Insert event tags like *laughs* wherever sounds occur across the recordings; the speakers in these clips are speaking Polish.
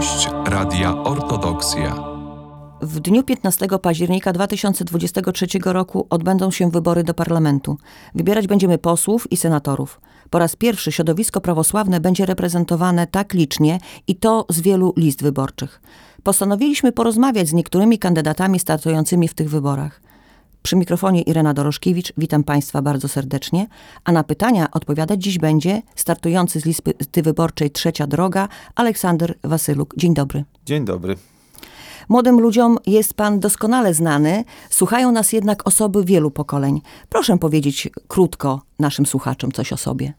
Gość Radia Ortodoksja. W dniu 15 października 2023 roku odbędą się wybory do parlamentu. Wybierać będziemy posłów i senatorów. Po raz pierwszy środowisko prawosławne będzie reprezentowane tak licznie i to z wielu list wyborczych. Postanowiliśmy porozmawiać z niektórymi kandydatami startującymi w tych wyborach. Przy mikrofonie Irena Doroszkiewicz, witam Państwa bardzo serdecznie, a na pytania odpowiadać dziś będzie startujący z listy wyborczej Trzecia Droga, Aleksander Wasyluk. Dzień dobry. Dzień dobry. Młodym ludziom jest Pan doskonale znany, słuchają nas jednak osoby wielu pokoleń. Proszę powiedzieć krótko naszym słuchaczom coś o sobie.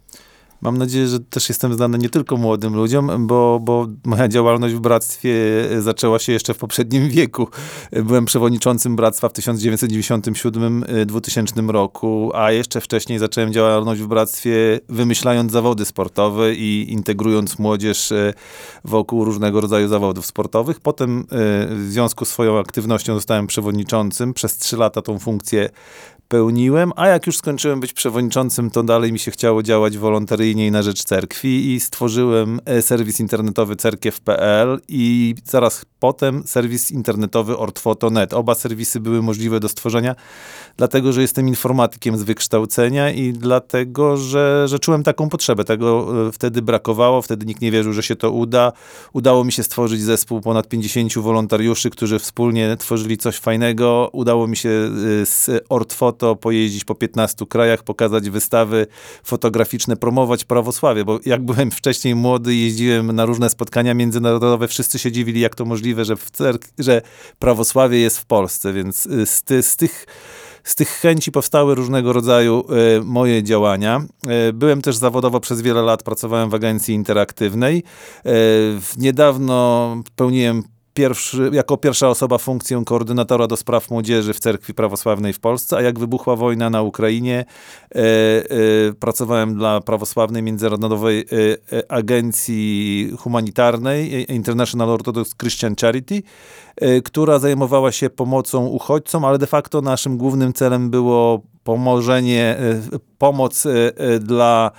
Mam nadzieję, że też jestem znany nie tylko młodym ludziom, bo, bo moja działalność w bractwie zaczęła się jeszcze w poprzednim *laughs* wieku. Byłem przewodniczącym bractwa w 1997-2000 roku, a jeszcze wcześniej zacząłem działalność w bractwie wymyślając zawody sportowe i integrując młodzież e, wokół różnego rodzaju zawodów sportowych. Potem e, w związku z swoją aktywnością zostałem przewodniczącym. Przez trzy lata tą funkcję pełniłem, a jak już skończyłem być przewodniczącym, to dalej mi się chciało działać wolontaryjnie i na rzecz cerkwi i stworzyłem e, serwis internetowy cerkiew.pl i zaraz potem serwis internetowy ortfoto.net. Oba serwisy były możliwe do stworzenia, dlatego, że jestem informatykiem z wykształcenia i dlatego, że, że czułem taką potrzebę. Tego e, wtedy brakowało, wtedy nikt nie wierzył, że się to uda. Udało mi się stworzyć zespół ponad 50 wolontariuszy, którzy wspólnie tworzyli coś fajnego. Udało mi się e, z Ortfoto pojeździć po 15 krajach, pokazać wystawy fotograficzne, promować prawosławie, bo jak byłem wcześniej młody, jeździłem na różne spotkania międzynarodowe, wszyscy się dziwili, jak to możliwe, że, w cerk- że prawosławie jest w Polsce, więc y, z, ty, z tych z tych chęci powstały różnego rodzaju y, moje działania. Y, byłem też zawodowo przez wiele lat, pracowałem w agencji interaktywnej. Y, niedawno pełniłem pierwszy, jako pierwsza osoba funkcję koordynatora do spraw młodzieży w Cerkwi Prawosławnej w Polsce, a jak wybuchła wojna na Ukrainie, e, e, pracowałem dla prawosławnej międzynarodowej e, e agencji humanitarnej International Orthodox Christian Charity, e, która zajmowała się pomocą uchodźcom, ale de facto naszym głównym celem było pomożenie, e, pomoc dla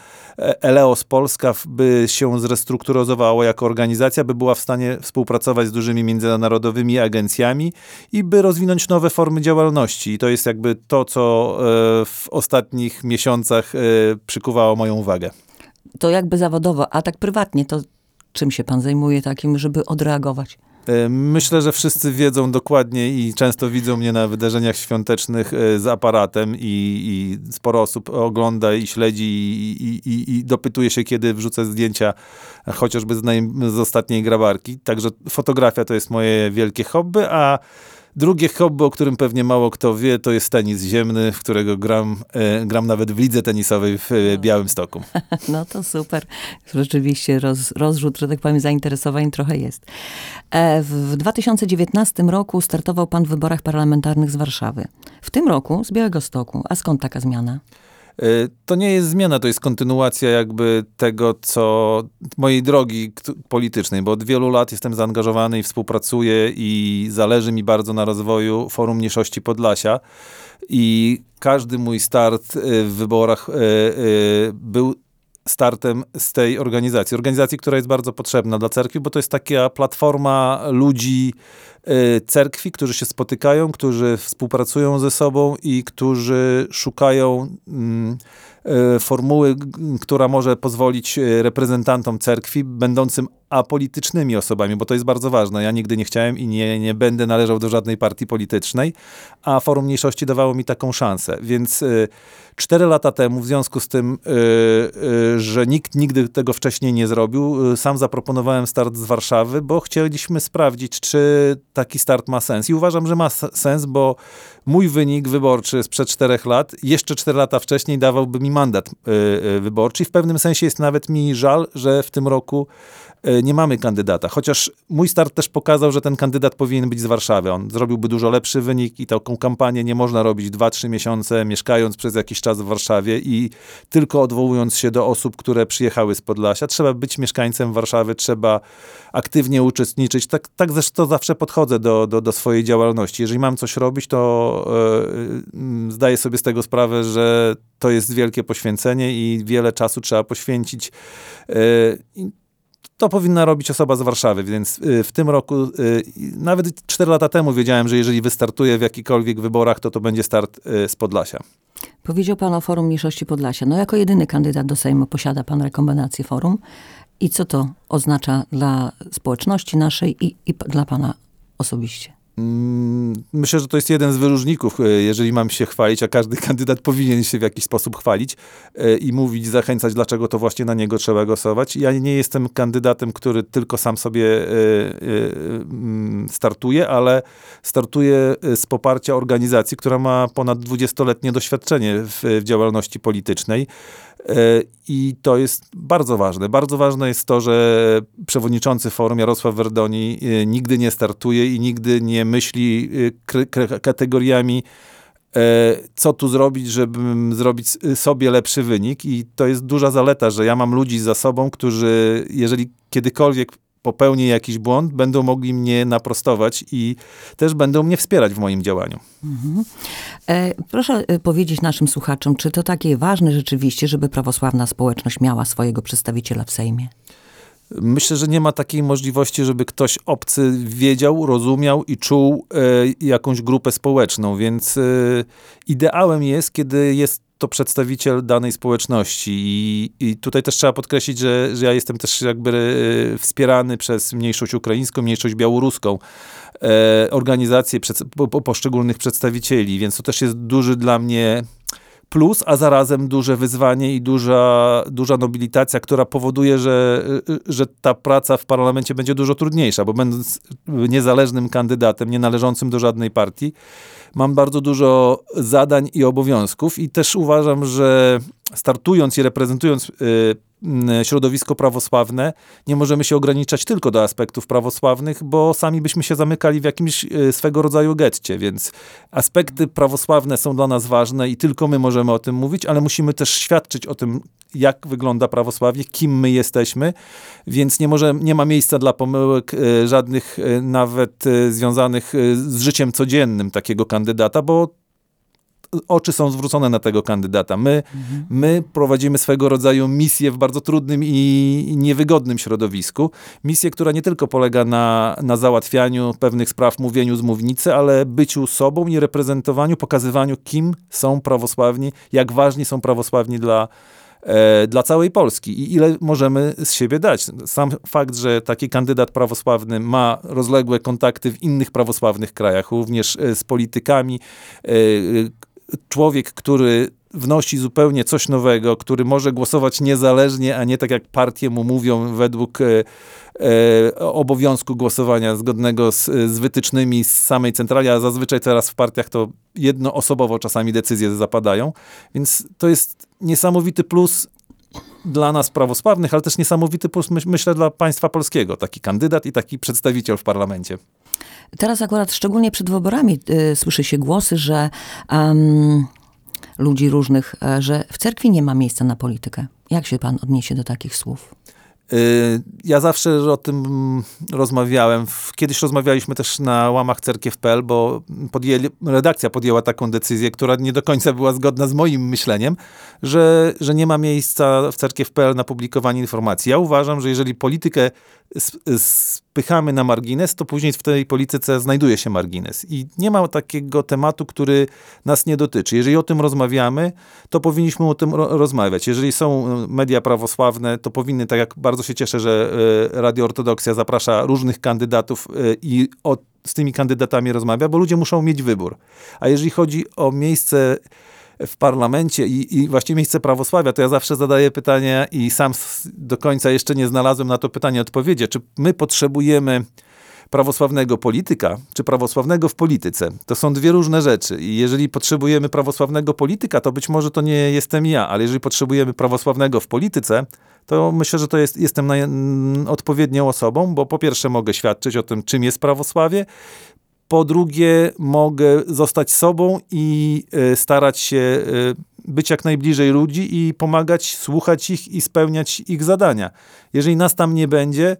Eleos Polska by się zrestrukturyzowało jako organizacja, by była w stanie współpracować z dużymi międzynarodowymi agencjami i by rozwinąć nowe formy działalności. I to jest jakby to, co e, w ostatnich miesiącach e, przykuwało moją uwagę. To jakby zawodowo, a tak prywatnie, to czym się pan zajmuje takim, żeby odreagować? E, myślę, że wszyscy wiedzą dokładnie i często widzą mnie na wydarzeniach świątecznych e, z aparatem i, i sporo osób ogląda i śledzi i, i, i, dopytuje się, kiedy wrzucę zdjęcia chociażby z, z ostatniej grabarki. Także fotografia to jest moje wielkie hobby, a Drugie hobby, o którym pewnie mało kto wie, to jest tenis ziemny, w którego gram, e, gram nawet w lidze tenisowej w e, Białym Stoku. *laughs* No to super. Rzeczywiście roz, rozrzut, że tak powiem, zainteresowań trochę jest. E, w 2019 roku startował pan w wyborach parlamentarnych z Warszawy. W tym roku z Białego Stoku. A skąd taka zmiana? E, to nie jest zmiana, to jest kontynuacja jakby tego, co mojej drogi politycznej, bo od wielu lat jestem zaangażowany i współpracuję i zależy mi bardzo na rozwoju Forum Mniejszości Podlasia. I każdy mój start e, w wyborach e, był startem z tej organizacji. Organizacji, która jest bardzo potrzebna dla cerkwi, bo to jest taka platforma ludzi y, cerkwi, którzy się spotykają, którzy współpracują ze sobą i którzy szukają mm, formuły, która może pozwolić y, reprezentantom cerkwi, będącym apolitycznymi osobami, bo to jest bardzo ważne. Ja nigdy nie chciałem i nie, nie będę należał do żadnej partii politycznej, a Forum Mniejszości dawało mi taką szansę. Więc y, cztery lata temu, w związku z tym, że nikt nigdy tego wcześniej nie zrobił, sam zaproponowałem start z Warszawy, bo chcieliśmy sprawdzić, czy taki start ma sens. I uważam, że ma sens, bo mój wynik wyborczy sprzed czterech lat, jeszcze cztery lata wcześniej dawałby mi mandat wyborczy. I w pewnym sensie jest nawet mi żal, że w tym roku nie mamy kandydata. Chociaż mój start też pokazał, że ten kandydat powinien być z Warszawy. On zrobiłby dużo lepszy wynik i taką kampanię nie można robić 2-3 miesiące, mieszkając przez jakiś czas w Warszawie i tylko odwołując się do osób, które przyjechały z Podlasia. Trzeba być mieszkańcem Warszawy, trzeba aktywnie uczestniczyć. Tak, tak zresztą zawsze podchodzę do, do, do swojej działalności. Jeżeli mam coś robić, to yy, zdaję sobie z tego sprawę, że to jest wielkie poświęcenie i wiele czasu trzeba poświęcić. Yy, to powinna robić osoba z Warszawy, więc y, w tym roku, y, nawet 4 lata temu wiedziałem, że jeżeli wystartuję w jakichkolwiek wyborach, to to będzie start y, z Podlasia. Powiedział pan o Forum Mniejszości Podlasia. No jako jedyny kandydat do Sejmu posiada pan rekombinację forum. I co to oznacza dla społeczności naszej i, i dla pana osobiście? Mm, myślę, że to jest jeden z wyróżników, e, jeżeli mam się chwalić, a każdy *laughs* kandydat powinien się w jakiś sposób chwalić e, i mówić, zachęcać, dlaczego to właśnie na niego trzeba głosować. Ja nie jestem kandydatem, który tylko sam sobie e, mm, startuje, ale startuje z poparcia organizacji, która ma ponad 20-letnie doświadczenie w działalności politycznej. E, I to jest bardzo ważne. Bardzo ważne jest to, że przewodniczący forum Jarosław Werdoni e, nigdy nie startuje i nigdy nie myśli e, kategoriami, co tu zrobić, żeby zrobić sobie lepszy wynik. I to jest duża zaleta, że ja mam ludzi za sobą, którzy, jeżeli kiedykolwiek popełnię jakiś błąd, będą mogli mnie naprostować i też będą mnie wspierać w moim działaniu. Mhm. E, proszę e, powiedzieć naszym słuchaczom, czy to takie ważne rzeczywiście, żeby prawosławna społeczność miała swojego przedstawiciela w Sejmie? Myślę, że nie ma takiej możliwości, żeby ktoś obcy wiedział, rozumiał i czuł e, jakąś grupę społeczną, więc e, ideałem jest, kiedy jest to przedstawiciel danej społeczności. I, I, tutaj też trzeba podkreślić, że, że ja jestem też jakby e, wspierany przez mniejszość ukraińską, mniejszość białoruską, e, organizacje przed, po, po, poszczególnych przedstawicieli, więc to też jest duży dla mnie plus, a zarazem duże wyzwanie i duża, duża nobilitacja, która powoduje, że, że ta praca w parlamencie będzie dużo trudniejsza, bo będąc niezależnym kandydatem, nie należącym do żadnej partii, mam bardzo dużo zadań i obowiązków i też uważam, że startując i reprezentując y, środowisko prawosławne, nie możemy się ograniczać tylko do aspektów prawosławnych, bo sami byśmy się zamykali w jakimś y, swego rodzaju getcie, więc aspekty prawosławne są dla nas ważne i tylko my możemy o tym mówić, ale musimy też świadczyć o tym, jak wygląda prawosławie, kim my jesteśmy, więc nie, może, nie ma miejsca dla pomyłek y, żadnych, nawet związanych z życiem codziennym takiego kandydata, bo oczy są zwrócone na tego kandydata. My, mhm. my prowadzimy swego rodzaju misję w bardzo trudnym i niewygodnym środowisku. Misję, która nie tylko polega na, na załatwianiu pewnych spraw, mówieniu z mównicy, ale byciu sobą i reprezentowaniu, pokazywaniu, kim są prawosławni, jak ważni są prawosławni dla, e, dla całej Polski i ile możemy z siebie dać. Sam fakt, że taki kandydat prawosławny ma rozległe kontakty w innych prawosławnych krajach, również e, z politykami, e, człowiek, który wnosi zupełnie coś nowego, który może głosować niezależnie, a nie tak jak partie mu mówią według e, e, obowiązku głosowania zgodnego z, z wytycznymi z samej centrali, a zazwyczaj teraz w partiach to jednoosobowo czasami decyzje zapadają. Więc to jest niesamowity plus dla nas prawosławnych, ale też niesamowity myślę, dla państwa polskiego. Taki kandydat i taki przedstawiciel w parlamencie. Teraz akurat szczególnie przed wyborami y, słyszy się głosy, że um, ludzi różnych, e, że w cerkwi nie ma miejsca na politykę. Jak się pan odniesie do takich słów? Y, ja zawsze o tym rozmawiałem. Kiedyś rozmawialiśmy też na łamach cerkiew.pl, bo podjęli, redakcja podjęła taką decyzję, która nie do końca była zgodna z moim myśleniem, że, że nie ma miejsca w cerkiew.pl na publikowanie informacji. Ja uważam, że jeżeli politykę spychamy na margines, to później w tej polityce znajduje się margines. I nie ma takiego tematu, który nas nie dotyczy. Jeżeli o tym rozmawiamy, to powinniśmy o tym ro rozmawiać. Jeżeli są e, media prawosławne, to powinny, tak jak bardzo się cieszę, że e, Radio Ortodoksja zaprasza różnych kandydatów e, i o, z tymi kandydatami rozmawia, bo ludzie muszą mieć wybór. A jeżeli chodzi o miejsce w parlamencie i, i właściwie miejsce prawosławia, to ja zawsze zadaję pytanie i sam do końca jeszcze nie znalazłem na to pytanie odpowiedzi. Czy my potrzebujemy prawosławnego polityka, czy prawosławnego w polityce. To są dwie różne rzeczy. I jeżeli potrzebujemy prawosławnego polityka, to być może to nie jestem ja, ale jeżeli potrzebujemy prawosławnego w polityce, to myślę, że to jest, jestem odpowiednią osobą, bo po pierwsze mogę świadczyć o tym, czym jest prawosławie, po drugie, mogę zostać sobą i e, starać się e, być jak najbliżej ludzi i pomagać, słuchać ich i spełniać ich zadania. Jeżeli nas tam nie będzie,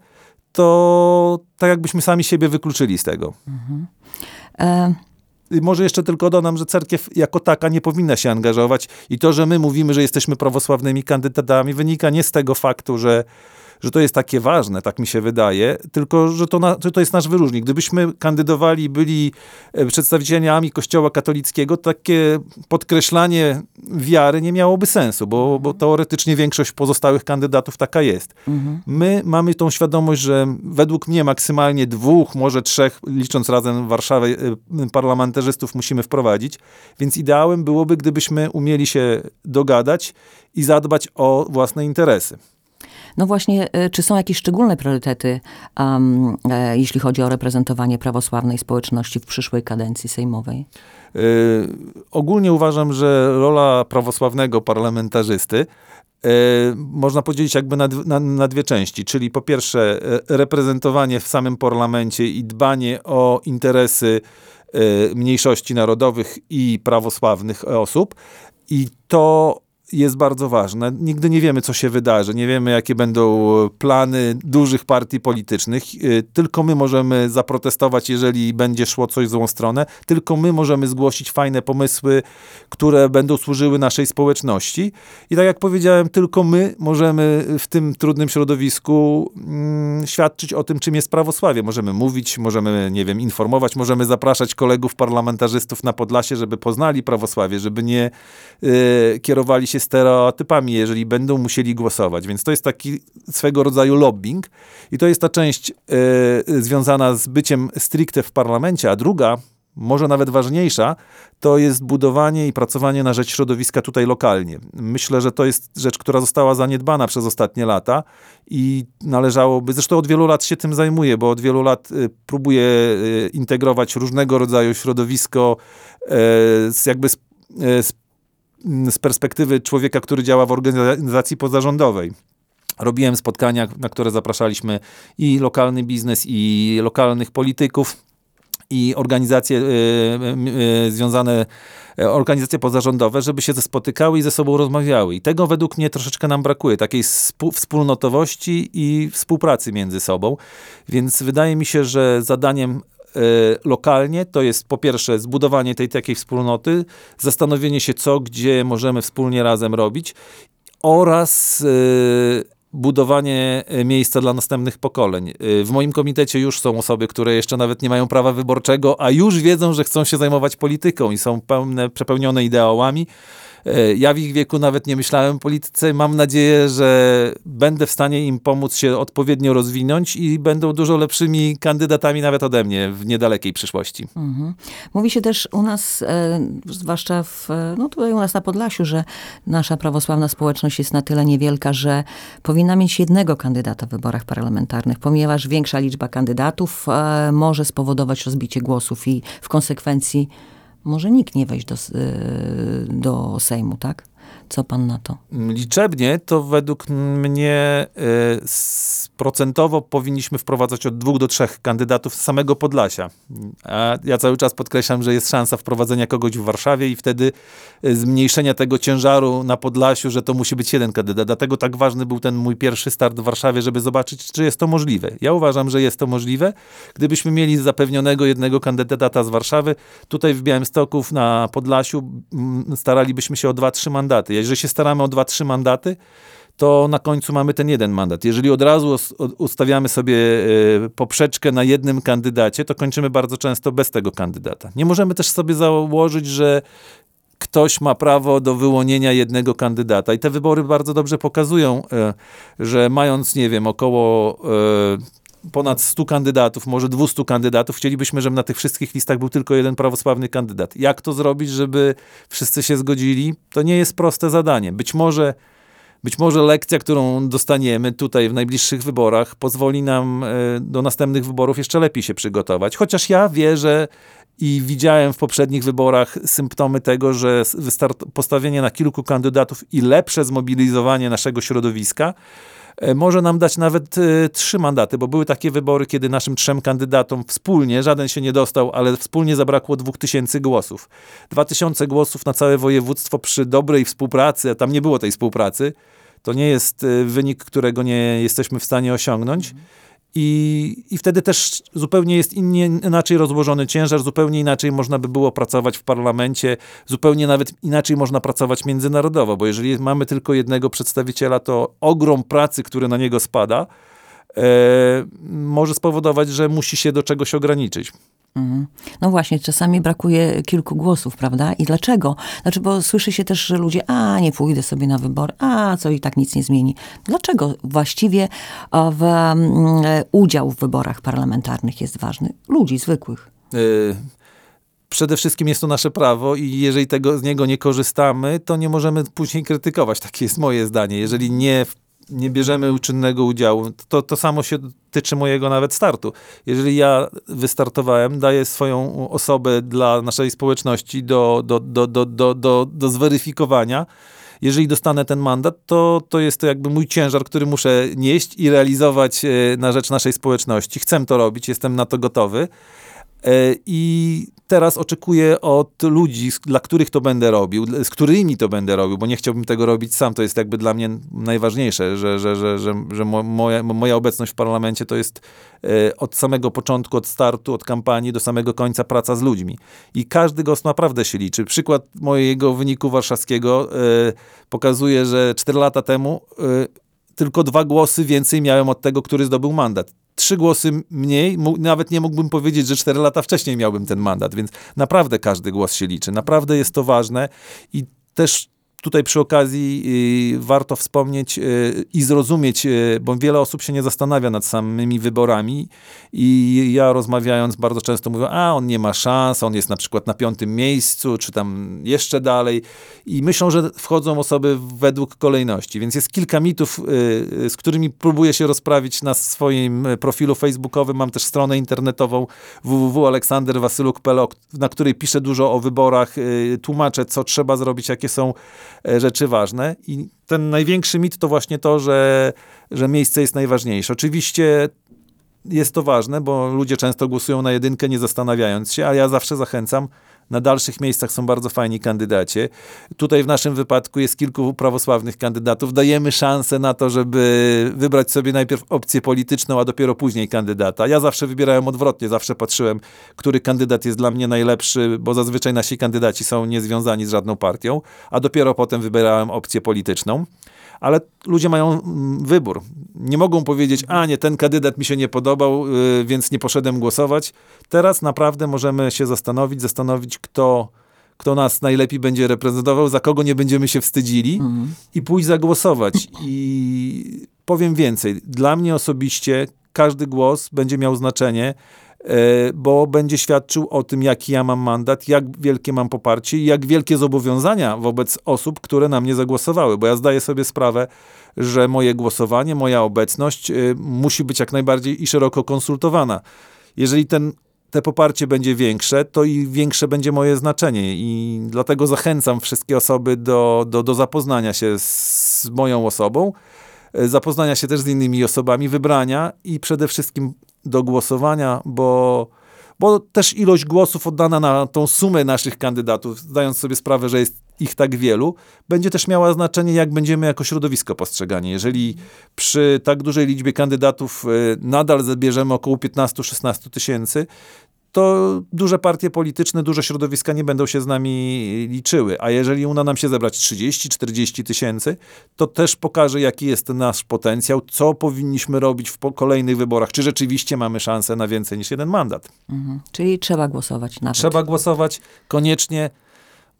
to tak jakbyśmy sami siebie wykluczyli z tego. Mhm. E może jeszcze tylko dodam, że cerkiew jako taka nie powinna się angażować i to, że my mówimy, że jesteśmy prawosławnymi kandydatami, wynika nie z tego faktu, że że to jest takie ważne, tak mi się wydaje, tylko że to, na, że to jest nasz wyróżnik. Gdybyśmy kandydowali, byli e, przedstawicielami Kościoła katolickiego, takie podkreślanie wiary nie miałoby sensu, bo, bo teoretycznie większość pozostałych kandydatów taka jest. My mamy tą świadomość, że według mnie maksymalnie dwóch, może trzech, licząc razem Warszawę, e, parlamentarzystów musimy wprowadzić, więc ideałem byłoby, gdybyśmy umieli się dogadać i zadbać o własne interesy. No właśnie, e, czy są jakieś szczególne priorytety, um, e, jeśli chodzi o reprezentowanie prawosławnej społeczności w przyszłej kadencji sejmowej? Yy, ogólnie uważam, że rola prawosławnego parlamentarzysty yy, można podzielić jakby na, na, na dwie części, czyli po pierwsze e, reprezentowanie w samym parlamencie i dbanie o interesy e, mniejszości narodowych i prawosławnych osób i to jest bardzo ważne. Nigdy nie wiemy, co się wydarzy. Nie wiemy, jakie będą plany dużych partii politycznych. Yy, Tylko my możemy zaprotestować, jeżeli będzie szło coś w złą stronę. Tylko my możemy zgłosić fajne pomysły, które będą służyły naszej społeczności. I tak jak powiedziałem, tylko my możemy w tym trudnym środowisku mm, świadczyć o tym, czym jest prawosławie. Możemy mówić, możemy, nie wiem, informować, możemy zapraszać kolegów parlamentarzystów na Podlasie, żeby poznali prawosławie, żeby nie y, kierowali się stereotypami, jeżeli będą musieli głosować. Więc to jest taki swego rodzaju lobbying i to jest ta część y, związana z byciem stricte w parlamencie, a druga, może nawet ważniejsza, to jest budowanie i pracowanie na rzecz środowiska tutaj lokalnie. Myślę, że to jest rzecz, która została zaniedbana przez ostatnie lata i należałoby, zresztą od wielu lat się tym zajmuję, bo od wielu lat y, próbuję y, integrować różnego rodzaju środowisko z jakby z, z, z perspektywy człowieka, który działa w organizacji pozarządowej. Robiłem spotkania, na które zapraszaliśmy i lokalny biznes, i lokalnych polityków i organizacje y, y, związane, y, organizacje pozarządowe, żeby się spotykały i ze sobą rozmawiały. I tego według mnie troszeczkę nam brakuje, takiej wspólnotowości i współpracy między sobą. Więc wydaje mi się, że zadaniem lokalnie to jest po pierwsze zbudowanie tej takiej wspólnoty, zastanowienie się co, gdzie możemy wspólnie razem robić oraz y, budowanie y, miejsca dla następnych pokoleń. Y, W moim komitecie już są osoby, które jeszcze nawet nie mają prawa wyborczego, a już wiedzą, że chcą się zajmować polityką i są pełne, przepełnione ideałami. Y, Ja w ich wieku nawet nie myślałem o polityce. Mam nadzieję, że będę w stanie im pomóc się odpowiednio rozwinąć i będą dużo lepszymi kandydatami nawet ode mnie w niedalekiej przyszłości. Mhm. Mówi się też u nas, e, zwłaszcza w, e, no tutaj u nas na Podlasiu, że nasza prawosławna społeczność jest na tyle niewielka, że powinna mieć jednego kandydata w wyborach parlamentarnych, ponieważ większa liczba kandydatów e, może spowodować rozbicie głosów i w konsekwencji może nikt nie wejść do, e, do Sejmu, tak? Co pan na to? Liczebnie to według mnie y, procentowo powinniśmy wprowadzać od dwóch do trzech kandydatów z samego Podlasia. A ja cały czas podkreślam, że jest szansa wprowadzenia kogoś w Warszawie i wtedy y, zmniejszenia tego ciężaru na Podlasiu, że to musi być jeden kandydat. Dlatego tak ważny był ten mój pierwszy start w Warszawie, żeby zobaczyć, czy jest to możliwe. Ja uważam, że jest to możliwe. Gdybyśmy mieli zapewnionego jednego kandydata z Warszawy, tutaj w Białymstoku na Podlasiu staralibyśmy się o dwa, trzy mandaty. Jeżeli się staramy o dwa, trzy mandaty, to na końcu mamy ten jeden mandat. Jeżeli od razu ustawiamy sobie e, poprzeczkę na jednym kandydacie, to kończymy bardzo często bez tego kandydata. Nie możemy też sobie założyć, że ktoś ma prawo do wyłonienia jednego kandydata. I te wybory bardzo dobrze pokazują, e, że mając, nie wiem, około e, ponad 100 kandydatów, może 200 kandydatów, chcielibyśmy, żeby na tych wszystkich listach był tylko jeden prawosławny kandydat. Jak to zrobić, żeby wszyscy się zgodzili? To nie jest proste zadanie. Być może być może lekcja, którą dostaniemy tutaj w najbliższych wyborach, pozwoli nam e, do następnych wyborów jeszcze lepiej się przygotować. Chociaż ja wierzę i widziałem w poprzednich wyborach symptomy tego, że postawienie na kilku kandydatów i lepsze zmobilizowanie naszego środowiska może nam dać nawet e, trzy mandaty, bo były takie wybory, kiedy naszym trzem kandydatom wspólnie, żaden się nie dostał, ale wspólnie zabrakło dwóch tysięcy głosów. Dwa tysiące głosów na całe województwo przy dobrej współpracy, a tam nie było tej współpracy, to nie jest e, wynik, którego nie jesteśmy w stanie osiągnąć. I, I wtedy też zupełnie jest innie, inaczej rozłożony ciężar, zupełnie inaczej można by było pracować w parlamencie, zupełnie nawet inaczej można pracować międzynarodowo, bo jeżeli mamy tylko jednego przedstawiciela, to ogrom pracy, który na niego spada, może spowodować, że musi się do czegoś ograniczyć. Mhm. No właśnie, czasami brakuje kilku głosów, prawda? I dlaczego? Znaczy, bo słyszy się też, że ludzie, a nie pójdę sobie na wybory, a co i tak nic nie zmieni. Dlaczego właściwie w, um, udział w wyborach parlamentarnych jest ważny? Ludzi zwykłych. Y przede wszystkim jest to nasze prawo i jeżeli tego, z niego nie korzystamy, to nie możemy później krytykować. Takie jest moje zdanie. Jeżeli nie nie bierzemy czynnego udziału. To, to samo się tyczy mojego nawet startu. Jeżeli ja wystartowałem, daję swoją osobę dla naszej społeczności do, do, do, do, do, do, do zweryfikowania, jeżeli dostanę ten mandat, to, to jest to jakby mój ciężar, który muszę nieść i realizować e, na rzecz naszej społeczności. Chcę to robić, jestem na to gotowy. E, I teraz oczekuję od ludzi, dla których to będę robił, z którymi to będę robił, bo nie chciałbym tego robić sam. To jest jakby dla mnie najważniejsze, że, że, że, że, moja, moja obecność w parlamencie to jest e, od samego początku, od startu, od kampanii do samego końca praca z ludźmi. I każdy głos naprawdę się liczy. Przykład mojego wyniku warszawskiego e, pokazuje, że 4 lata temu tylko dwa głosy więcej miałem od tego, który zdobył mandat trzy głosy mniej, nawet nie mógłbym powiedzieć, że cztery lata wcześniej miałbym ten mandat, więc naprawdę każdy głos się liczy. Naprawdę jest to ważne i też tutaj przy okazji y, warto wspomnieć y, i zrozumieć, y, bo wiele osób się nie zastanawia nad samymi wyborami i ja rozmawiając bardzo często mówię, a on nie ma szans, on jest na przykład na piątym miejscu, czy tam jeszcze dalej i myślą, że wchodzą osoby według kolejności, więc jest kilka mitów, z którymi próbuję się rozprawić na swoim profilu facebookowym, mam też stronę internetową www.aleksanderwasyluk.pl, na której piszę dużo o wyborach, tłumaczę, co trzeba zrobić, jakie są rzeczy ważne. I ten największy mit to właśnie to, że, że miejsce jest najważniejsze. Oczywiście jest to ważne, bo ludzie często głosują na jedynkę, nie zastanawiając się, a ja zawsze zachęcam. Na dalszych miejscach są bardzo fajni kandydaci. Tutaj w naszym wypadku jest kilku prawosławnych kandydatów. Dajemy szansę na to, żeby wybrać sobie najpierw opcję polityczną, a dopiero później kandydata. Ja zawsze wybierałem odwrotnie, zawsze patrzyłem, który kandydat jest dla mnie najlepszy, bo zazwyczaj nasi kandydaci są niezwiązani z żadną partią, a dopiero potem wybierałem opcję polityczną ale ludzie mają mm, wybór. Nie mogą powiedzieć, a nie, ten kandydat mi się nie podobał, y, więc nie poszedłem głosować. Teraz naprawdę możemy się zastanowić, zastanowić, kto, kto nas najlepiej będzie reprezentował, za kogo nie będziemy się wstydzili mhm. i pójść zagłosować. I powiem więcej, dla mnie osobiście każdy głos będzie miał znaczenie. E, bo będzie świadczył o tym, jaki ja mam mandat, jak wielkie mam poparcie i jak wielkie zobowiązania wobec osób, które na mnie zagłosowały, bo ja zdaję sobie sprawę, że moje głosowanie, moja obecność e, musi być jak najbardziej i szeroko konsultowana. Jeżeli ten te poparcie będzie większe, to i większe będzie moje znaczenie. I dlatego zachęcam wszystkie osoby do, do, do zapoznania się z moją osobą, e, zapoznania się też z innymi osobami, wybrania i przede wszystkim do głosowania, bo, bo też ilość głosów oddana na tą sumę naszych kandydatów, zdając sobie sprawę, że jest ich tak wielu, będzie też miała znaczenie, jak będziemy jako środowisko postrzegani. Jeżeli przy tak dużej liczbie kandydatów y, nadal zabierzemy około 15-16 tysięcy, to duże partie polityczne, duże środowiska nie będą się z nami liczyły. A jeżeli uda nam się zebrać 30-40 tysięcy, to też pokaże, jaki jest nasz potencjał, co powinniśmy robić w kolejnych wyborach. Czy rzeczywiście mamy szansę na więcej niż jeden mandat. Mhm. Czyli trzeba głosować nawet. Trzeba głosować koniecznie,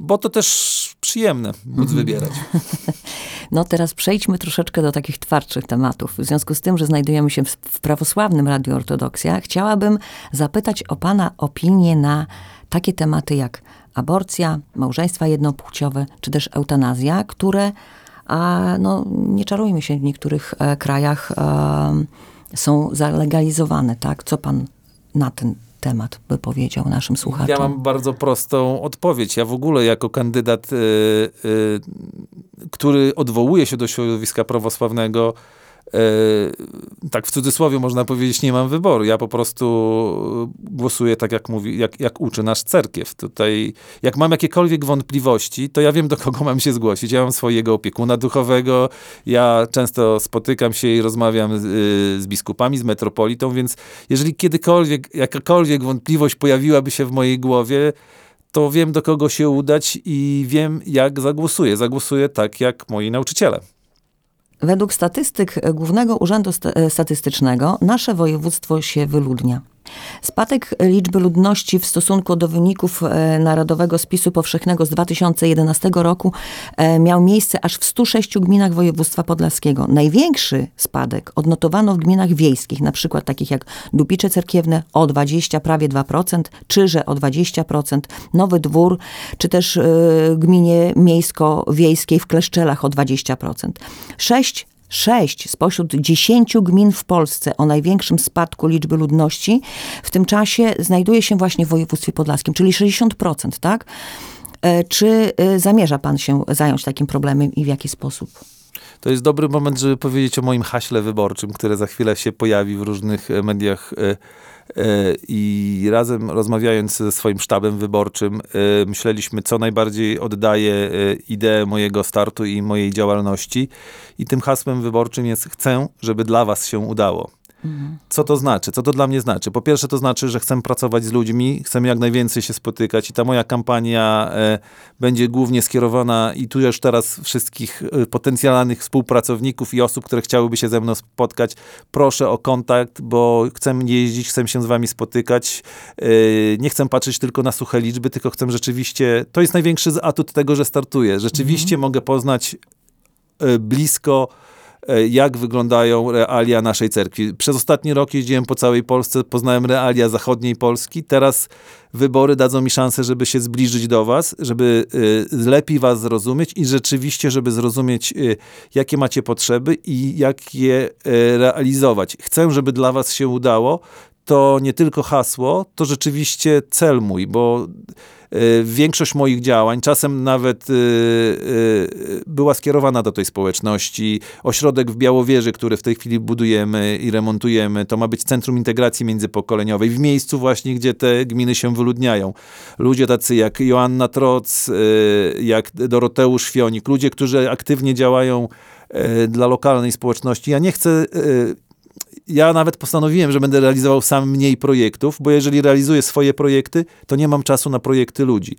bo to też przyjemne móc mhm. wybierać. *laughs* No teraz przejdźmy troszeczkę do takich twardszych tematów. W związku z tym, że znajdujemy się w prawosławnym Radiu Ortodoksja, chciałabym zapytać o Pana opinię na takie tematy jak aborcja, małżeństwa jednopłciowe, czy też eutanazja, które, a, no, nie czarujmy się, w niektórych e, krajach e, są zalegalizowane, tak? Co Pan na ten temat by powiedział naszym słuchaczom? Ja mam bardzo prostą odpowiedź. Ja w ogóle jako kandydat, y, y, który odwołuje się do środowiska prawosławnego, tak w cudzysłowie można powiedzieć, nie mam wyboru. Ja po prostu głosuję tak, jak mówi, jak, jak uczy nasz cerkiew. Tutaj, jak mam jakiekolwiek wątpliwości, to ja wiem, do kogo mam się zgłosić. Ja mam swojego opiekuna duchowego, ja często spotykam się i rozmawiam z, z biskupami, z metropolitą, więc jeżeli kiedykolwiek, jakakolwiek wątpliwość pojawiłaby się w mojej głowie, to wiem, do kogo się udać i wiem, jak zagłosuję. Zagłosuję tak, jak moi nauczyciele. Według statystyk Głównego Urzędu Statystycznego nasze województwo się wyludnia. Spadek liczby ludności w stosunku do wyników e, Narodowego Spisu Powszechnego z 2011 roku e, miał miejsce aż w 106 gminach województwa podlaskiego. Największy spadek odnotowano w gminach wiejskich, na przykład takich jak Dupicze Cerkiewne o 20, prawie 2%, Czyże o 20%, Nowy Dwór, czy też e, gminie miejsko-wiejskiej w Kleszczelach o 20%. Sześć sześć spośród dziesięciu gmin w Polsce o największym spadku liczby ludności w tym czasie znajduje się właśnie w województwie podlaskim, czyli 60%, tak? E, czy e, zamierza pan się zająć takim problemem i w jaki sposób? To jest dobry moment, żeby powiedzieć o moim haśle wyborczym, które za chwilę się pojawi w różnych e, mediach i razem rozmawiając ze swoim sztabem wyborczym, myśleliśmy, co najbardziej oddaje ideę mojego startu i mojej działalności. I tym hasłem wyborczym jest: Chcę, żeby dla Was się udało. Co to znaczy? Co to dla mnie znaczy? Po pierwsze, to znaczy, że chcę pracować z ludźmi, chcę jak najwięcej się spotykać i ta moja kampania e, będzie głównie skierowana i tu już teraz wszystkich e, potencjalnych współpracowników i osób, które chciałyby się ze mną spotkać, proszę o kontakt, bo chcę jeździć, chcę się z wami spotykać. E, nie chcę patrzeć tylko na suche liczby, tylko chcę rzeczywiście, to jest największy atut tego, że startuję. Rzeczywiście mhm. mogę poznać e, blisko jak wyglądają realia naszej cerkwi. Przez ostatni rok jeździłem po całej Polsce, poznałem realia zachodniej Polski. Teraz wybory dadzą mi szansę, żeby się zbliżyć do was, żeby e, lepiej was zrozumieć i rzeczywiście, żeby zrozumieć, e, jakie macie potrzeby i jak je realizować. Chcę, żeby dla was się udało. To nie tylko hasło, to rzeczywiście cel mój, bo Y, większość moich działań, czasem nawet y, y, była skierowana do tej społeczności. Ośrodek w Białowieży, który w tej chwili budujemy i remontujemy, to ma być centrum integracji międzypokoleniowej w miejscu właśnie, gdzie te gminy się wyludniają. Ludzie tacy jak Joanna Troc, jak Doroteusz Fionik, ludzie, którzy aktywnie działają dla lokalnej społeczności. Ja nie chcę ja nawet postanowiłem, że będę realizował sam mniej projektów, bo jeżeli realizuję swoje projekty, to nie mam czasu na projekty ludzi.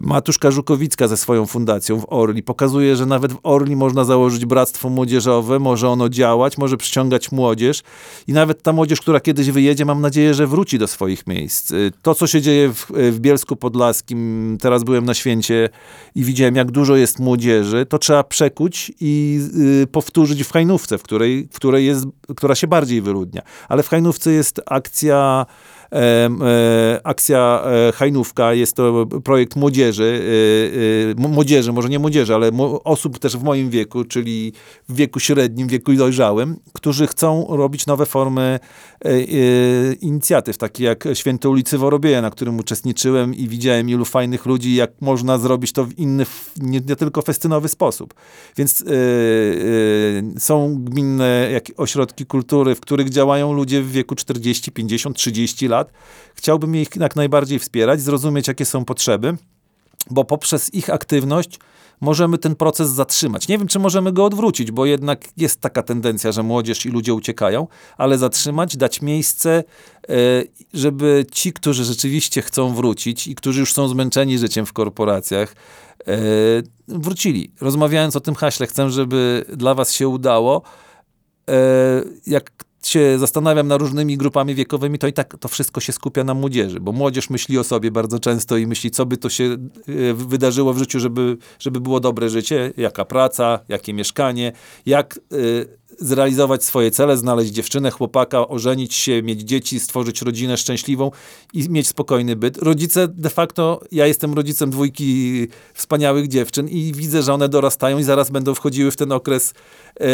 Matuszka Żukowicka ze swoją fundacją w Orli pokazuje, że nawet w Orli można założyć bractwo młodzieżowe, może ono działać, może przyciągać młodzież i nawet ta młodzież, która kiedyś wyjedzie, mam nadzieję, że wróci do swoich miejsc. To, co się dzieje w, w Bielsku Podlaskim, teraz byłem na święcie i widziałem, jak dużo jest młodzieży, to trzeba przekuć i y, powtórzyć w Hajnówce, w której, w której jest, która się bardziej wyludnia. Ale w Hajnówce jest akcja akcja e, Hajnówka, jest to projekt młodzieży, e, młodzieży, może nie młodzieży, ale osób też w moim wieku, czyli w wieku średnim, wieku dojrzałym, którzy chcą robić nowe formy inicjatyw, takie jak Święte ulicy Worobieja, na którym uczestniczyłem i widziałem ilu fajnych ludzi, jak można zrobić to w inny, nie, nie tylko festynowy sposób. Więc są gminne ośrodki kultury, w których działają ludzie w wieku 40, 50, 30 lat, lat. Chciałbym ich jak najbardziej wspierać, zrozumieć, jakie są potrzeby, bo poprzez ich aktywność możemy ten proces zatrzymać. Nie wiem, czy możemy go odwrócić, bo jednak jest taka tendencja, że młodzież i ludzie uciekają, ale zatrzymać, dać miejsce, e, żeby ci, którzy rzeczywiście chcą wrócić i którzy już są zmęczeni życiem w korporacjach, e, wrócili. Rozmawiając o tym haśle, chcę, żeby dla was się udało. E, jak się zastanawiam na różnymi grupami wiekowymi, to i tak to wszystko się skupia na młodzieży, bo młodzież myśli o sobie bardzo często i myśli, co by to się e, wydarzyło w życiu, żeby, żeby było dobre życie, jaka praca, jakie mieszkanie, jak y, zrealizować swoje cele, znaleźć dziewczynę, chłopaka, ożenić się, mieć dzieci, stworzyć rodzinę szczęśliwą i mieć spokojny byt. Rodzice, de facto, ja jestem rodzicem dwójki wspaniałych dziewczyn i widzę, że one dorastają i zaraz będą wchodziły w ten okres e,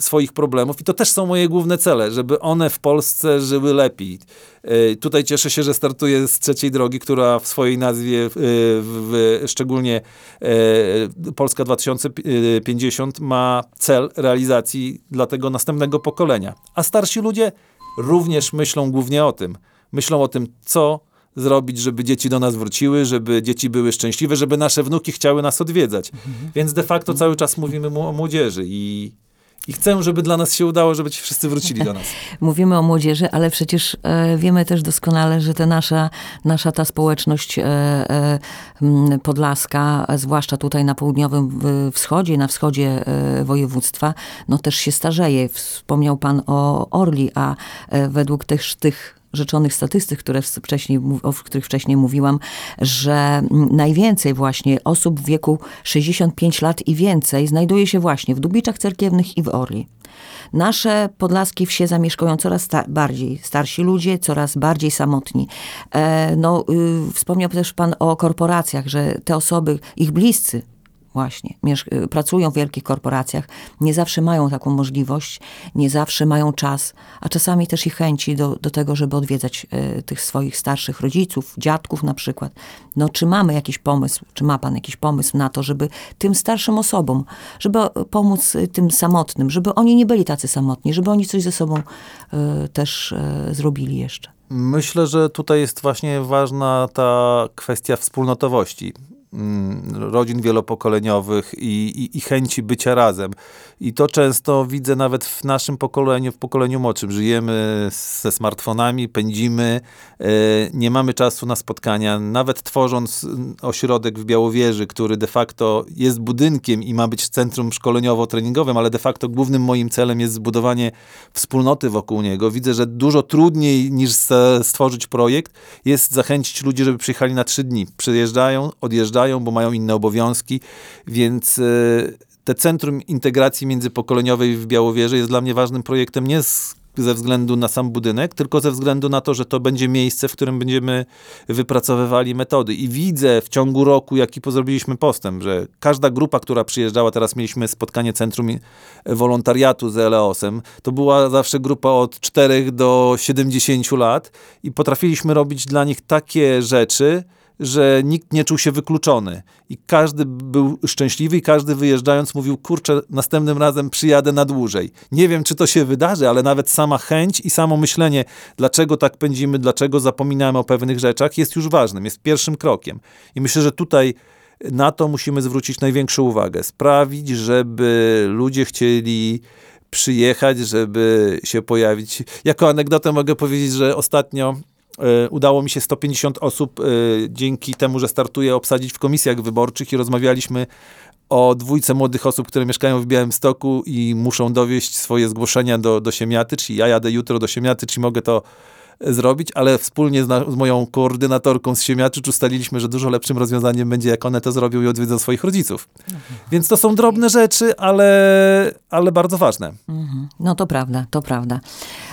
swoich problemów. I to też są moje główne cele żeby one w Polsce żyły lepiej. E, Tutaj cieszę się, że startuję z trzeciej drogi, która w swojej nazwie, e, w, szczególnie e, Polska 2050, ma cel realizacji dla tego następnego pokolenia. A starsi ludzie również myślą głównie o tym. Myślą o tym, co zrobić, żeby dzieci do nas wróciły, żeby dzieci były szczęśliwe, żeby nasze wnuki chciały nas odwiedzać. Więc de facto cały czas mówimy mu o młodzieży i, i chcę, żeby dla nas się udało, żeby ci wszyscy wrócili do nas. *laughs* Mówimy o młodzieży, ale przecież e, wiemy też doskonale, że ta nasza, nasza ta społeczność e, e, podlaska, zwłaszcza tutaj na południowym wschodzie, na wschodzie e, województwa, no też się starzeje. Wspomniał pan o Orli, a e, według też tych rzeczonych statystyk, które wcześniej, o których wcześniej mówiłam, że mm, najwięcej właśnie osób w wieku 65 lat i więcej znajduje się właśnie w Dubiczach Cerkiewnych i w Orli. Nasze podlaskie wsie zamieszkują coraz sta- bardziej starsi ludzie, coraz bardziej samotni. E, no, y, wspomniał też pan o korporacjach, że te osoby, ich bliscy właśnie, y, pracują w wielkich korporacjach, nie zawsze mają taką możliwość, nie zawsze mają czas, a czasami też i chęci do, do tego, żeby odwiedzać y, tych swoich starszych rodziców, dziadków na przykład. No, czy mamy jakiś pomysł, czy ma pan jakiś pomysł na to, żeby tym starszym osobom, żeby pomóc y, tym samotnym, żeby oni nie byli tacy samotni, żeby oni coś ze sobą też zrobili jeszcze. Myślę, że tutaj jest właśnie ważna ta kwestia wspólnotowości. Mm, Rodzin wielopokoleniowych i, i, i chęci bycia razem. I to często widzę nawet w naszym pokoleniu, w pokoleniu młodszym. Żyjemy ze smartfonami, pędzimy, e, nie mamy czasu na spotkania. Nawet tworząc mm, ośrodek w Białowieży, który de facto jest budynkiem i ma być centrum szkoleniowo-treningowym, ale de facto głównym moim celem jest zbudowanie wspólnoty wokół niego. Widzę, że dużo trudniej niż stworzyć projekt jest zachęcić ludzi, żeby przyjechali na trzy dni. Przyjeżdżają, odjeżdżają, bo mają inne obowiązki, więc e, te Centrum Integracji Międzypokoleniowej w Białowieży jest dla mnie ważnym projektem nie z, ze względu na sam budynek, tylko ze względu na to, że to będzie miejsce, w którym będziemy wypracowywali metody. I widzę w ciągu roku, jaki zrobiliśmy postęp, że każda grupa, która przyjeżdżała, teraz mieliśmy spotkanie Centrum Wolontariatu z Eleosem, to była zawsze grupa od 4 do 70 lat i potrafiliśmy robić dla nich takie rzeczy, że nikt nie czuł się wykluczony. I każdy był szczęśliwy i każdy wyjeżdżając mówił, kurczę, następnym razem przyjadę na dłużej. Nie wiem, czy to się wydarzy, ale nawet sama chęć i samo myślenie, dlaczego tak pędzimy, dlaczego zapominamy o pewnych rzeczach, jest już ważnym, jest pierwszym krokiem. I myślę, że tutaj na to musimy zwrócić największą uwagę. Sprawić, żeby ludzie chcieli przyjechać, żeby się pojawić. Jako anegdotę mogę powiedzieć, że ostatnio udało mi się 150 osób e, dzięki temu, że startuję, obsadzić w komisjach wyborczych i rozmawialiśmy o dwójce młodych osób, które mieszkają w Białymstoku i muszą dowieść swoje zgłoszenia do, do Siemiaty, czyli ja jadę jutro do Siemiaty, czy mogę to zrobić, ale wspólnie z, na, z moją koordynatorką z Siemiaczycz ustaliliśmy, że dużo lepszym rozwiązaniem będzie, jak one to zrobią i odwiedzą swoich rodziców. Więc to są drobne rzeczy, ale, ale bardzo ważne. Mhm. No to prawda, to prawda.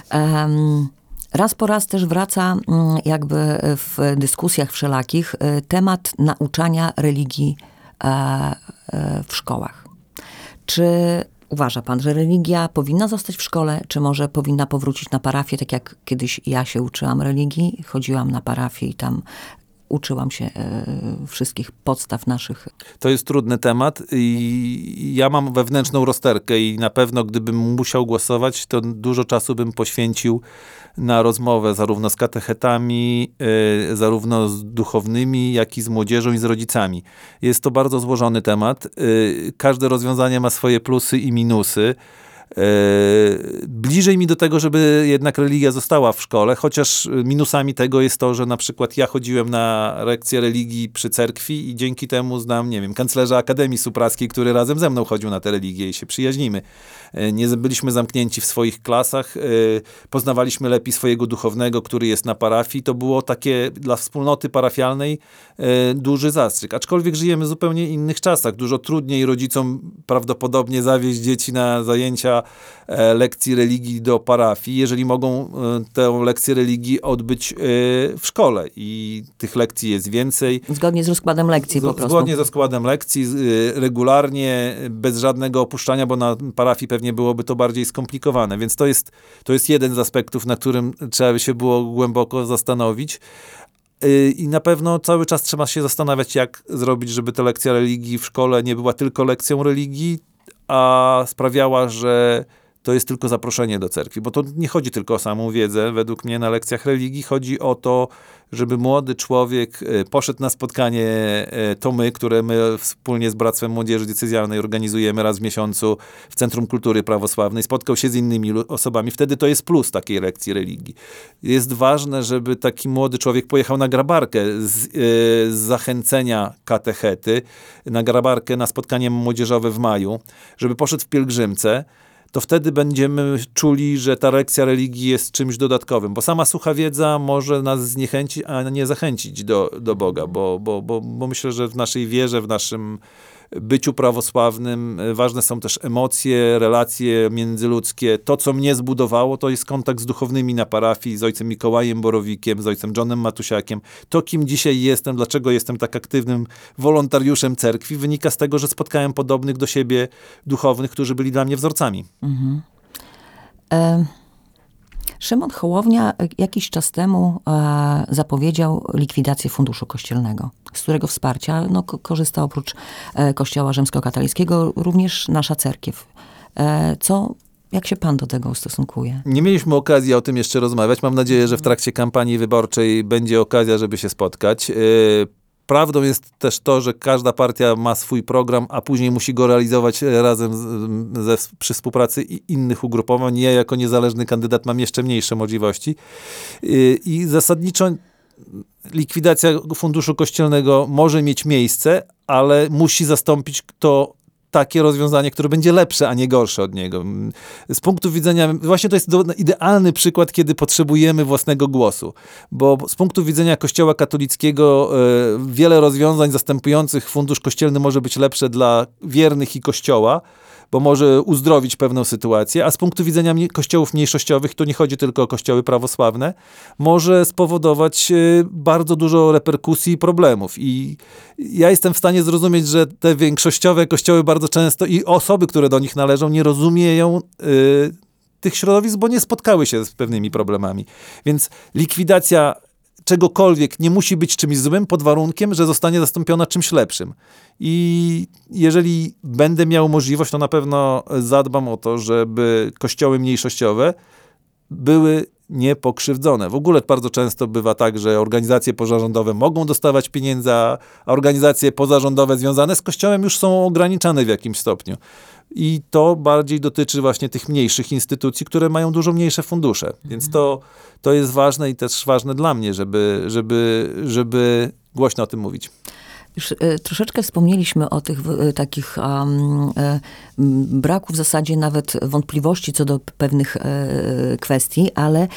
Em, raz po raz też wraca mm, jakby w dyskusjach wszelakich e, temat nauczania religii e, e, w szkołach. Czy uważa pan, że religia powinna zostać w szkole, czy może powinna powrócić na parafię, tak jak kiedyś ja się uczyłam religii, chodziłam na parafię i tam uczyłam się e, wszystkich podstaw naszych To jest trudny temat i ja mam wewnętrzną rozterkę i na pewno gdybym musiał głosować, to dużo czasu bym poświęcił na rozmowę zarówno z katechetami, y, zarówno z duchownymi, jak i z młodzieżą i z rodzicami. Jest to bardzo złożony temat. Y, każde rozwiązanie ma swoje plusy i minusy. E, Bliżej mi do tego, żeby jednak religia została w szkole, chociaż minusami tego jest to, że na przykład ja chodziłem na lekcje religii przy cerkwi i dzięki temu znam, nie wiem, kanclerza Akademii Supraskiej, który razem ze mną chodził na te religie i się przyjaźnimy. E, Nie byliśmy zamknięci w swoich klasach, e, poznawaliśmy lepiej swojego duchownego, który jest na parafii. To było takie dla wspólnoty parafialnej duży zastrzyk. Aczkolwiek żyjemy w zupełnie innych czasach. Dużo trudniej rodzicom prawdopodobnie zawieźć dzieci na zajęcia e, lekcji religii do parafii, jeżeli mogą e, tę lekcję religii odbyć e, w szkole. I tych lekcji jest więcej. Zgodnie z rozkładem lekcji po Z- prostu. Zgodnie ze składem lekcji, z- regularnie, bez żadnego opuszczania, bo na parafii pewnie byłoby to bardziej skomplikowane. Więc to jest, to jest jeden z aspektów, na którym trzeba by się było głęboko zastanowić. I na pewno cały czas trzeba się zastanawiać, jak zrobić, żeby ta lekcja religii w szkole nie była tylko lekcją religii, a sprawiała, że to jest tylko zaproszenie do cerkwi. Bo to nie chodzi tylko o samą wiedzę, według mnie na lekcjach religii. Chodzi o to, żeby młody człowiek e, poszedł na spotkanie e, to my, które my wspólnie z Bractwem Młodzieży Decyzjalnej organizujemy raz w miesiącu w Centrum Kultury Prawosławnej, spotkał się z innymi osobami. Wtedy to jest plus takiej lekcji religii. Jest ważne, żeby taki młody człowiek pojechał na grabarkę z, e, z zachęcenia katechety, na grabarkę na spotkanie młodzieżowe w maju, żeby poszedł w pielgrzymce, to wtedy będziemy czuli, że ta lekcja religii jest czymś dodatkowym, bo sama sucha wiedza może nas zniechęcić, a nie zachęcić do, do Boga, bo, bo, bo, bo myślę, że w naszej wierze, w naszym byciu prawosławnym e, ważne są też emocje, relacje międzyludzkie. To, co mnie zbudowało, to jest kontakt z duchownymi na parafii, z ojcem Mikołajem Borowikiem, z ojcem Johnem Matusiakiem. To, kim dzisiaj jestem, dlaczego jestem tak aktywnym wolontariuszem cerkwi, wynika z tego, że spotkałem podobnych do siebie duchownych, którzy byli dla mnie wzorcami. E, Szymon Hołownia jakiś czas temu e, zapowiedział likwidację Funduszu Kościelnego, z którego wsparcia no, ko- korzysta oprócz e, Kościoła Rzymskokatolickiego również nasza cerkiew. E, co, jak się pan do tego ustosunkuje? Nie mieliśmy okazji o tym jeszcze rozmawiać. Mam nadzieję, że w trakcie kampanii wyborczej będzie okazja, żeby się spotkać. Prawdą jest też to, że każda partia ma swój program, a później musi go realizować e, razem ze, przy współpracy innych ugrupowań. Ja jako niezależny kandydat mam jeszcze mniejsze możliwości. Yy, I zasadniczo likwidacja funduszu kościelnego może mieć miejsce, ale musi zastąpić to takie rozwiązanie, które będzie lepsze, a nie gorsze od niego. Z punktu widzenia, właśnie to jest idealny przykład, kiedy potrzebujemy własnego głosu, bo z punktu widzenia Kościoła katolickiego e, wiele rozwiązań zastępujących fundusz kościelny może być lepsze dla wiernych i Kościoła, bo może uzdrowić pewną sytuację, a z punktu widzenia kościołów mniejszościowych, to nie chodzi tylko o kościoły prawosławne, może spowodować e, bardzo dużo reperkusji i problemów. I ja jestem w stanie zrozumieć, że te większościowe kościoły bardzo często i osoby, które do nich należą, nie rozumieją e, tych środowisk, bo nie spotkały się z pewnymi problemami. Więc likwidacja czegokolwiek nie musi być czymś złym pod warunkiem, że zostanie zastąpiona czymś lepszym. I jeżeli będę miał możliwość, to na pewno zadbam o to, żeby kościoły mniejszościowe były niepokrzywdzone. W ogóle bardzo często bywa tak, że organizacje pozarządowe mogą dostawać pieniądze, a organizacje pozarządowe związane z kościołem już są ograniczane w jakimś stopniu. I to bardziej dotyczy właśnie tych mniejszych instytucji, które mają dużo mniejsze fundusze. Więc to, to jest ważne i też ważne dla mnie, żeby, żeby, żeby głośno o tym mówić. Już e, troszeczkę wspomnieliśmy o tych e, takich em, e, m, braku w zasadzie nawet wątpliwości co do pewnych kwestii, ale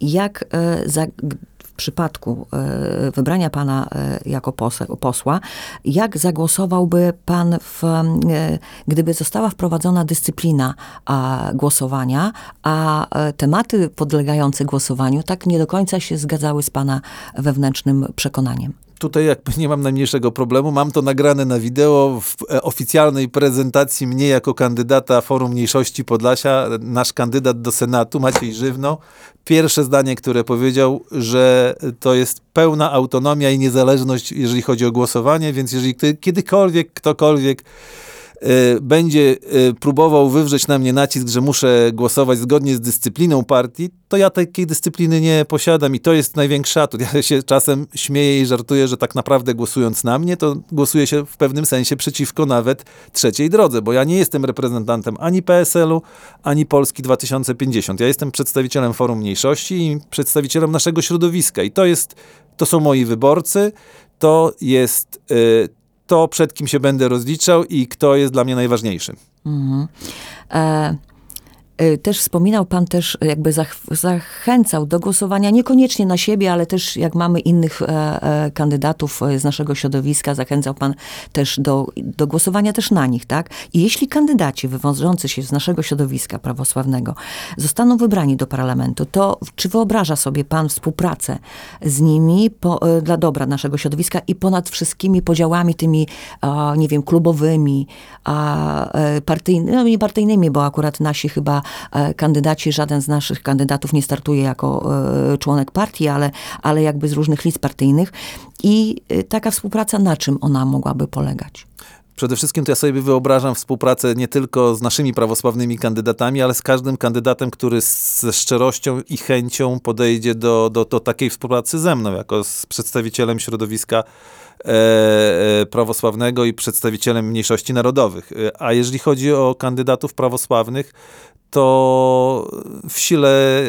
jak za, w przypadku wybrania pana jako posła, jak zagłosowałby pan, w, gdyby została wprowadzona dyscyplina głosowania, a tematy podlegające głosowaniu tak nie do końca się zgadzały z pana wewnętrznym przekonaniem? Tutaj jakby nie mam najmniejszego problemu. Mam to nagrane na wideo w e, oficjalnej prezentacji mnie jako kandydata Forum Mniejszości Podlasia. Nasz kandydat do Senatu, Maciej Żywno. Pierwsze zdanie, które powiedział, że to jest pełna autonomia i niezależność, jeżeli chodzi o głosowanie, więc jeżeli kiedykolwiek, ktokolwiek będzie e, próbował wywrzeć na mnie nacisk, że muszę głosować zgodnie z dyscypliną partii, to ja takiej dyscypliny nie posiadam i to jest największy atut. *laughs* Ja się czasem śmieję i żartuję, że tak naprawdę głosując na mnie, to głosuje się w pewnym sensie przeciwko nawet trzeciej drodze, bo ja nie jestem reprezentantem ani PSL-u, ani Polski 2050. Ja jestem przedstawicielem Forum Mniejszości i przedstawicielem naszego środowiska i to jest, to są moi wyborcy, to jest y, to, przed kim się będę rozliczał i kto jest dla mnie najważniejszy. Mhm. E, Też wspominał pan też, jakby zach zachęcał do głosowania niekoniecznie na siebie, ale też jak mamy innych e, e, kandydatów e, z naszego środowiska, zachęcał pan też do, do głosowania też na nich, tak? I jeśli kandydaci wywodzący się z naszego środowiska prawosławnego zostaną wybrani do parlamentu, to czy wyobraża sobie pan współpracę z nimi po, e, dla dobra naszego środowiska i ponad wszystkimi podziałami tymi, nie wiem, klubowymi, e, partyjnymi, no partyjnymi, bo akurat nasi chyba e, kandydaci, żaden z naszych kandydatów nie startuje jako e, członek partii, ale, ale jakby z różnych list partyjnych. I e, taka współpraca na czym ona mogłaby polegać? Przede wszystkim to ja sobie wyobrażam współpracę nie tylko z naszymi prawosławnymi kandydatami, ale z każdym kandydatem, który ze szczerością i chęcią podejdzie do, do, do takiej współpracy ze mną, jako z przedstawicielem środowiska e, e, prawosławnego i przedstawicielem mniejszości narodowych. E, A jeżeli chodzi o kandydatów prawosławnych, to w sile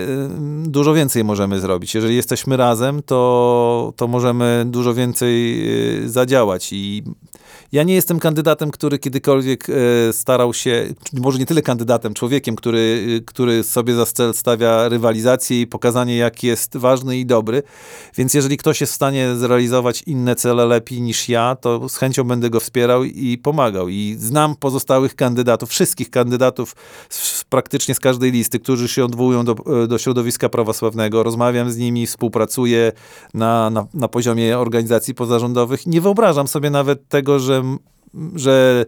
dużo więcej możemy zrobić. Jeżeli jesteśmy razem, to, to możemy dużo więcej zadziałać. I ja nie jestem kandydatem, który kiedykolwiek e, starał się, może nie tyle kandydatem, człowiekiem, który, y, który sobie za cel stawia rywalizację i pokazanie, jak jest ważny i dobry. Więc jeżeli ktoś jest w stanie zrealizować inne cele lepiej niż ja, to z chęcią będę go wspierał i pomagał. I znam pozostałych kandydatów, wszystkich kandydatów z, praktycznie z każdej listy, którzy się odwołują do, e, do środowiska prawosławnego. Rozmawiam z nimi, współpracuję na, na, na poziomie organizacji pozarządowych. Nie wyobrażam sobie nawet tego, że, że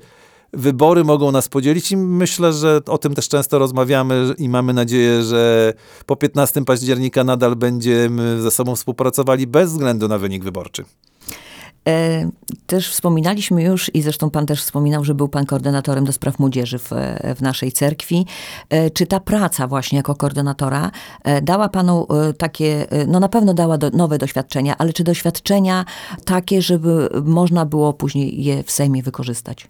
wybory mogą nas podzielić i myślę, że o tym też często rozmawiamy i mamy nadzieję, że po 15 października nadal będziemy ze sobą współpracowali bez względu na wynik wyborczy. E, Też wspominaliśmy już i zresztą pan też wspominał, że był pan koordynatorem do spraw młodzieży w, w naszej cerkwi. E, Czy ta praca właśnie jako koordynatora e, dała panu takie, no na pewno dała do, nowe doświadczenia, ale czy doświadczenia takie, żeby można było później je w Sejmie wykorzystać?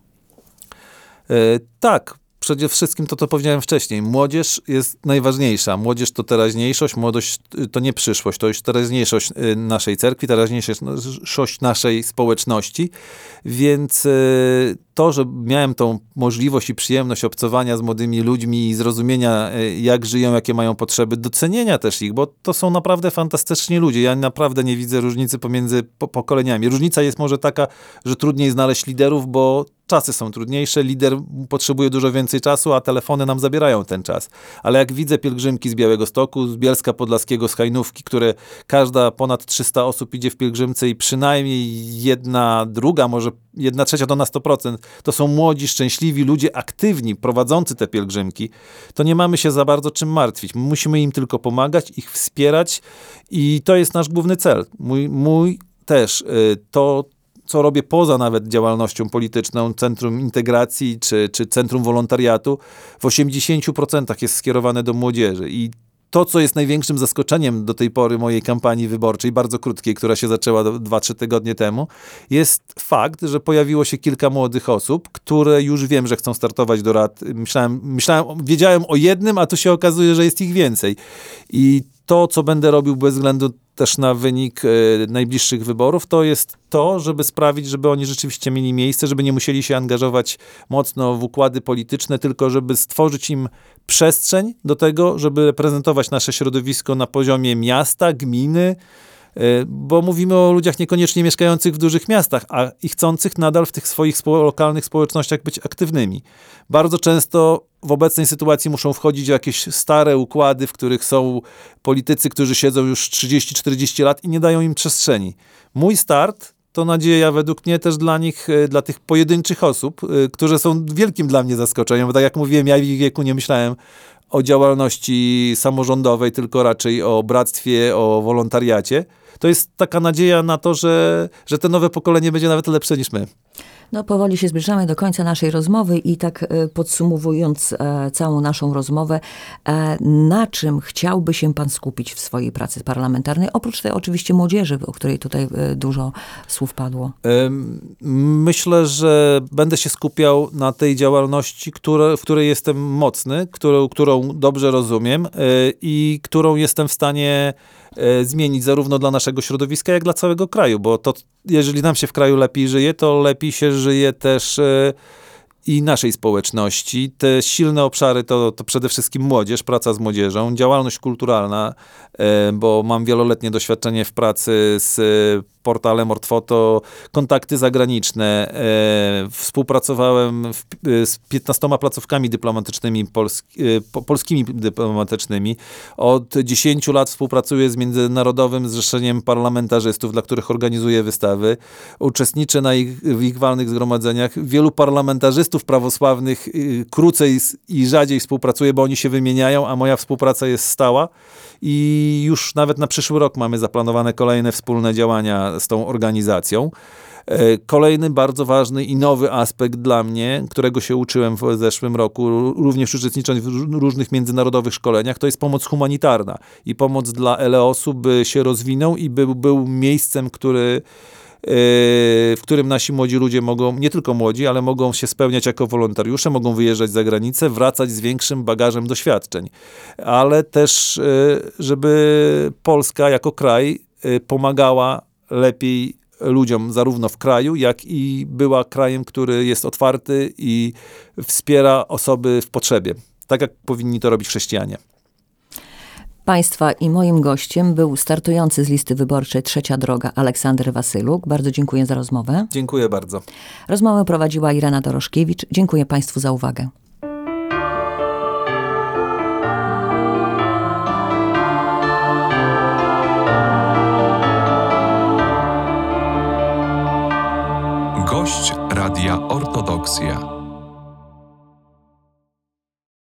Tak, przede wszystkim to, co powiedziałem wcześniej. Młodzież jest najważniejsza. Młodzież to teraźniejszość, młodość y, to nie przyszłość, to już teraźniejszość y, naszej cerkwi, teraźniejszość naszej społeczności. Więc y, to, że miałem tą możliwość i przyjemność obcowania z młodymi ludźmi i zrozumienia, jak żyją, jakie mają potrzeby, docenienia też ich, bo to są naprawdę fantastyczni ludzie. Ja naprawdę nie widzę różnicy pomiędzy po pokoleniami. Różnica jest może taka, że trudniej znaleźć liderów, bo czasy są trudniejsze, lider potrzebuje dużo więcej czasu, a telefony nam zabierają ten czas. Ale jak widzę pielgrzymki z Białego Stoku, z Bielska Podlaskiego, z Hajnówki, które każda ponad 300 osób idzie w pielgrzymce i przynajmniej jedna druga, może jedna trzecia to na 100%, to są młodzi, szczęśliwi ludzie, aktywni, prowadzący te pielgrzymki, to nie mamy się za bardzo czym martwić. My musimy im tylko pomagać, ich wspierać i to jest nasz główny cel. Mój, mój też y, to, co robię poza nawet działalnością polityczną, Centrum Integracji czy, czy Centrum Wolontariatu, w 80% jest skierowane do młodzieży. I to, co jest największym zaskoczeniem do tej pory mojej kampanii wyborczej, bardzo krótkiej, która się zaczęła 2-3 tygodnie temu, jest fakt, że pojawiło się kilka młodych osób, które już wiem, że chcą startować do rad. Myślałem, myślałem wiedziałem o jednym, a tu się okazuje, że jest ich więcej. I to, co będę robił bez względu też na wynik e, najbliższych wyborów, to jest to, żeby sprawić, żeby oni rzeczywiście mieli miejsce, żeby nie musieli się angażować mocno w układy polityczne, tylko żeby stworzyć im przestrzeń do tego, żeby reprezentować nasze środowisko na poziomie miasta, gminy, bo mówimy o ludziach niekoniecznie mieszkających w dużych miastach, a i chcących nadal w tych swoich spo lokalnych społecznościach być aktywnymi. Bardzo często w obecnej sytuacji muszą wchodzić jakieś stare układy, w których są politycy, którzy siedzą już 30-40 lat i nie dają im przestrzeni. Mój start to nadzieja według mnie też dla nich, e, dla tych pojedynczych osób, e, które są wielkim dla mnie zaskoczeniem, bo tak jak mówiłem, ja w ich wieku nie myślałem o działalności samorządowej, tylko raczej o bractwie, o wolontariacie. To jest taka nadzieja na to, że, że te nowe pokolenie będzie nawet lepsze niż my. No, powoli się zbliżamy do końca naszej rozmowy i tak e, podsumowując e, całą naszą rozmowę, e, na czym chciałby się pan skupić w swojej pracy parlamentarnej, oprócz tej oczywiście młodzieży, o której tutaj e, dużo słów padło? Myślę, że będę się skupiał na tej działalności, które, w której jestem mocny, którą, którą dobrze rozumiem y, i którą jestem w stanie zmienić zarówno dla naszego środowiska, jak dla całego kraju, bo to, jeżeli nam się w kraju lepiej żyje, to lepiej się żyje też y, i naszej społeczności. Te silne obszary to, to przede wszystkim młodzież, praca z młodzieżą, działalność kulturalna, e, bo mam wieloletnie doświadczenie w pracy z e, portalem Ortfoto, kontakty zagraniczne. E, współpracowałem w, e, z 15 placówkami dyplomatycznymi, polski, e, po, polskimi dyplomatycznymi. Od 10 lat współpracuję z Międzynarodowym Zrzeszeniem Parlamentarzystów, dla których organizuję wystawy. Uczestniczę na ich, w ich walnych zgromadzeniach. Wielu parlamentarzystów prawosławnych y, krócej i rzadziej współpracuję, bo oni się wymieniają, a moja współpraca jest stała. I już nawet na przyszły rok mamy zaplanowane kolejne wspólne działania z tą organizacją. E, Kolejny bardzo ważny i nowy aspekt dla mnie, którego się uczyłem w zeszłym roku, ró- również uczestnicząc w ró- różnych międzynarodowych szkoleniach, to jest pomoc humanitarna i pomoc dla Eleosu, by się rozwinął i by był miejscem, który e, w którym nasi młodzi ludzie mogą, nie tylko młodzi, ale mogą się spełniać jako wolontariusze, mogą wyjeżdżać za granicę, wracać z większym bagażem doświadczeń. Ale też, e, żeby Polska jako kraj pomagała lepiej ludziom zarówno w kraju, jak i była krajem, który jest otwarty i wspiera osoby w potrzebie. Tak jak powinni to robić chrześcijanie. Państwa i moim gościem był startujący z listy wyborczej Trzecia Droga Aleksander Wasyluk. Bardzo dziękuję za rozmowę. Dziękuję bardzo. Rozmowę prowadziła Irena Doroszkiewicz. Dziękuję Państwu za uwagę. Radia Ortodoksja.